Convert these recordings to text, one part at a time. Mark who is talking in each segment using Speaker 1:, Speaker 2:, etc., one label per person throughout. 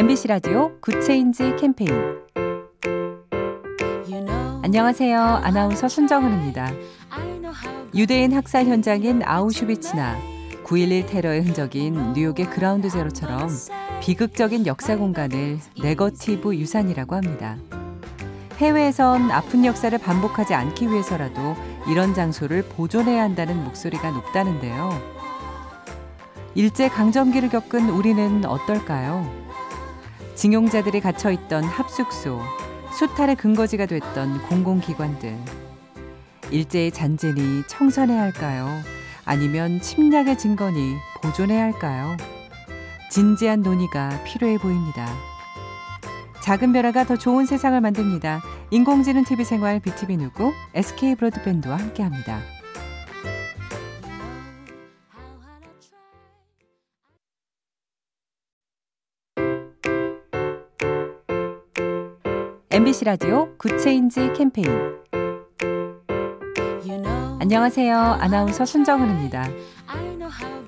Speaker 1: MBC 라디오 Good Change 캠페인 안녕하세요. 아나운서 손정은입니다. 유대인 학살 현장인 아우슈비츠나 9.11 테러의 흔적인 뉴욕의 그라운드 제로처럼 비극적인 역사 공간을 네거티브 유산이라고 합니다. 해외에선 아픈 역사를 반복하지 않기 위해서라도 이런 장소를 보존해야 한다는 목소리가 높다는데요. 일제 강점기를 겪은 우리는 어떨까요? 징용자들이 갇혀 있던 합숙소, 수탈의 근거지가 됐던 공공기관들. 일제의 잔재니 청산해야 할까요? 아니면 침략의 증거니 보존해야 할까요? 진지한 논의가 필요해 보입니다. 작은 변화가 더 좋은 세상을 만듭니다. 인공지능 TV 생활 BTV 누구 SK 브로드밴드와 함께합니다. MBC 라디오 Good Change 캠페인 안녕하세요. 아나운서 손정은입니다.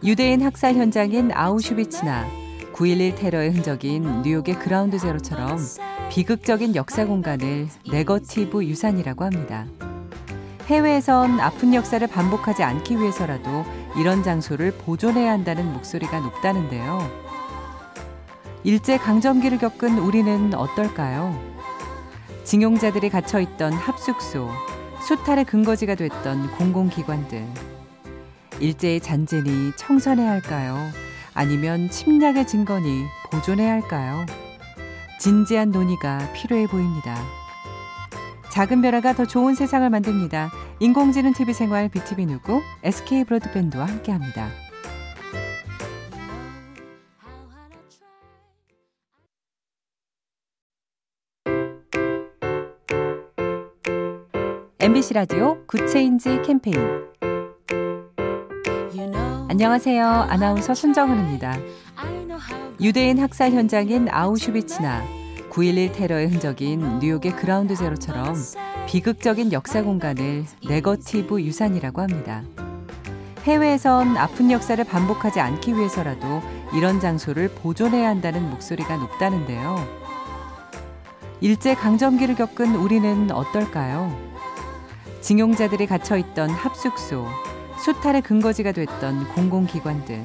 Speaker 1: 유대인 학살 현장인 아우슈비츠나 9.11 테러의 흔적인 뉴욕의 그라운드 제로처럼 비극적인 역사 공간을 네거티브 유산이라고 합니다. 해외에선 아픈 역사를 반복하지 않기 위해서라도 이런 장소를 보존해야 한다는 목소리가 높다는데요. 일제 강점기를 겪은 우리는 어떨까요? 징용자들이 갇혀 있던 합숙소, 수탈의 근거지가 됐던 공공기관들. 일제의 잔재니 청산해야 할까요? 아니면 침략의 증거니 보존해야 할까요? 진지한 논의가 필요해 보입니다. 작은 변화가 더 좋은 세상을 만듭니다. 인공지능 TV 생활 BTV 누구 SK 브로드밴드와 함께합니다. MBC 라디오 Good Change 캠페인 안녕하세요. 아나운서 손정은입니다. 유대인 학살 현장인 아우슈비츠나 9.11 테러의 흔적인 뉴욕의 그라운드 제로처럼 비극적인 역사 공간을 네거티브 유산이라고 합니다. 해외에선 아픈 역사를 반복하지 않기 위해서라도 이런 장소를 보존해야 한다는 목소리가 높다는데요. 일제 강점기를 겪은 우리는 어떨까요? 징용자들이 갇혀 있던 합숙소, 수탈의 근거지가 됐던 공공기관들.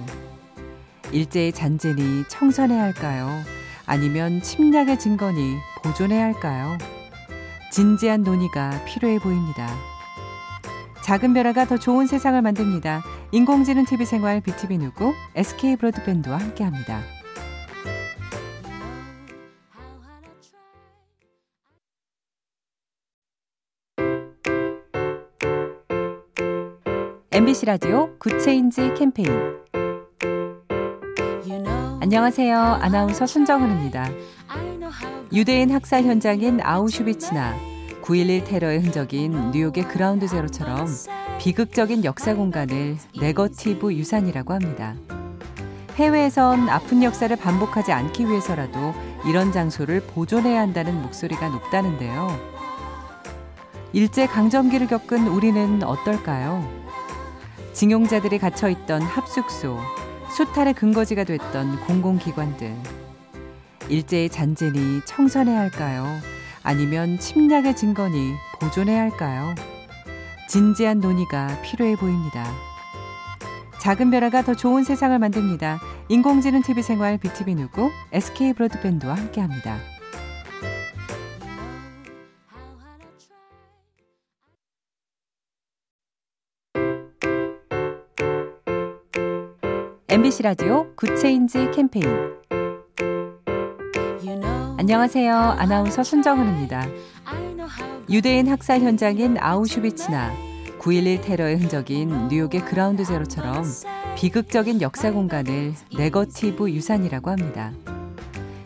Speaker 1: 일제의 잔재니 청산해야 할까요? 아니면 침략의 증거니 보존해야 할까요? 진지한 논의가 필요해 보입니다. 작은 변화가 더 좋은 세상을 만듭니다. 인공지능 TV 생활 BTV 누구 SK 브로드밴드와 함께합니다. MBC 라디오 Good Change 캠페인 안녕하세요. 아나운서 손정은입니다. 유대인 학살 현장인 아우슈비츠나 9.11 테러의 흔적인 뉴욕의 그라운드 제로처럼 비극적인 역사 공간을 네거티브 유산이라고 합니다. 해외에선 아픈 역사를 반복하지 않기 위해서라도 이런 장소를 보존해야 한다는 목소리가 높다는데요. 일제 강점기를 겪은 우리는 어떨까요? 징용자들이 갇혀 있던 합숙소, 수탈의 근거지가 됐던 공공기관들. 일제의 잔재니 청산해야 할까요? 아니면 침략의 증거니 보존해야 할까요? 진지한 논의가 필요해 보입니다. 작은 변화가 더 좋은 세상을 만듭니다. 인공지능 TV 생활 BTV 누구 SK 브로드밴드와 함께합니다. MBC 라디오 Good Change 캠페인 안녕하세요. 아나운서 손정은입니다. 유대인 학살 현장인 아우슈비츠나 9.11 테러의 흔적인 뉴욕의 그라운드 제로처럼 비극적인 역사 공간을 네거티브 유산이라고 합니다.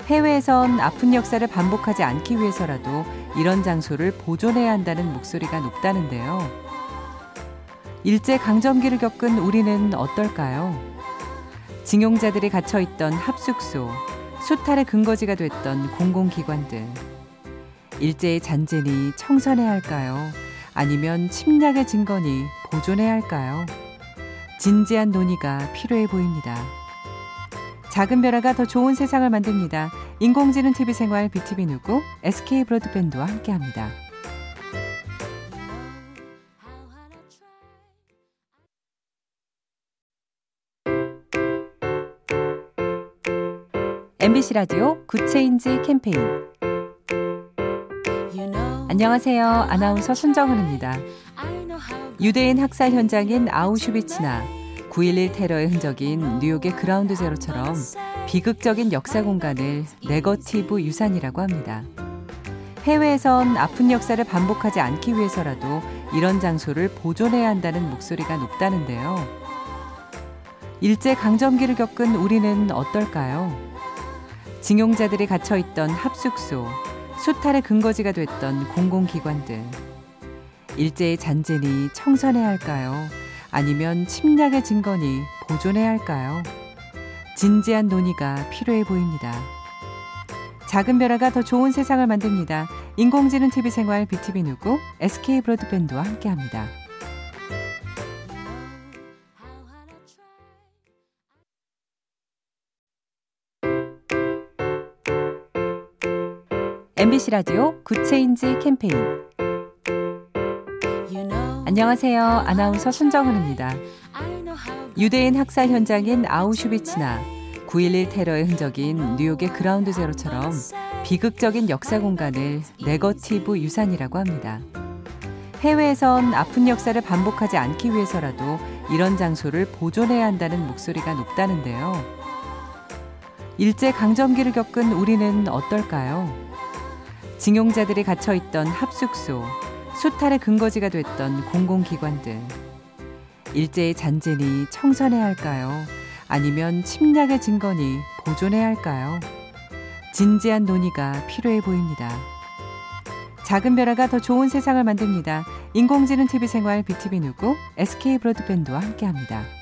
Speaker 1: 해외에선 아픈 역사를 반복하지 않기 위해서라도 이런 장소를 보존해야 한다는 목소리가 높다는데요. 일제 강점기를 겪은 우리는 어떨까요? 징용자들이 갇혀 있던 합숙소, 수탈의 근거지가 됐던 공공기관들. 일제의 잔재니 청산해야 할까요? 아니면 침략의 증거니 보존해야 할까요? 진지한 논의가 필요해 보입니다. 작은 변화가 더 좋은 세상을 만듭니다. 인공지능 TV 생활 BTV 누구 SK 브로드밴드와 함께합니다. MBC 라디오 Good Change 캠페인 안녕하세요. 아나운서 손정은입니다. 유대인 학살 현장인 아우슈비츠나 9.11 테러의 흔적인 뉴욕의 그라운드 제로처럼 비극적인 역사 공간을 네거티브 유산이라고 합니다. 해외에선 아픈 역사를 반복하지 않기 위해서라도 이런 장소를 보존해야 한다는 목소리가 높다는데요. 일제 강점기를 겪은 우리는 어떨까요? 징용자들이 갇혀 있던 합숙소, 수탈의 근거지가 됐던 공공기관들. 일제의 잔재니 청산해야 할까요? 아니면 침략의 증거니 보존해야 할까요? 진지한 논의가 필요해 보입니다. 작은 변화가 더 좋은 세상을 만듭니다. 인공지능 TV 생활 BTV 누구 SK 브로드밴드와 함께합니다. MBC 라디오 Good Change 캠페인 안녕하세요. 아나운서 손정은입니다. 유대인 학살 현장인 아우슈비츠나 9.11 테러의 흔적인 뉴욕의 그라운드 제로처럼 비극적인 역사 공간을 네거티브 유산이라고 합니다. 해외에선 아픈 역사를 반복하지 않기 위해서라도 이런 장소를 보존해야 한다는 목소리가 높다는데요. 일제 강점기를 겪은 우리는 어떨까요? 징용자들이 갇혀 있던 합숙소, 수탈의 근거지가 됐던 공공기관들. 일제의 잔재니 청산해야 할까요? 아니면 침략의 증거니 보존해야 할까요? 진지한 논의가 필요해 보입니다. 작은 변화가 더 좋은 세상을 만듭니다. 인공지능 TV 생활 BTV 누구 SK 브로드밴드와 함께합니다.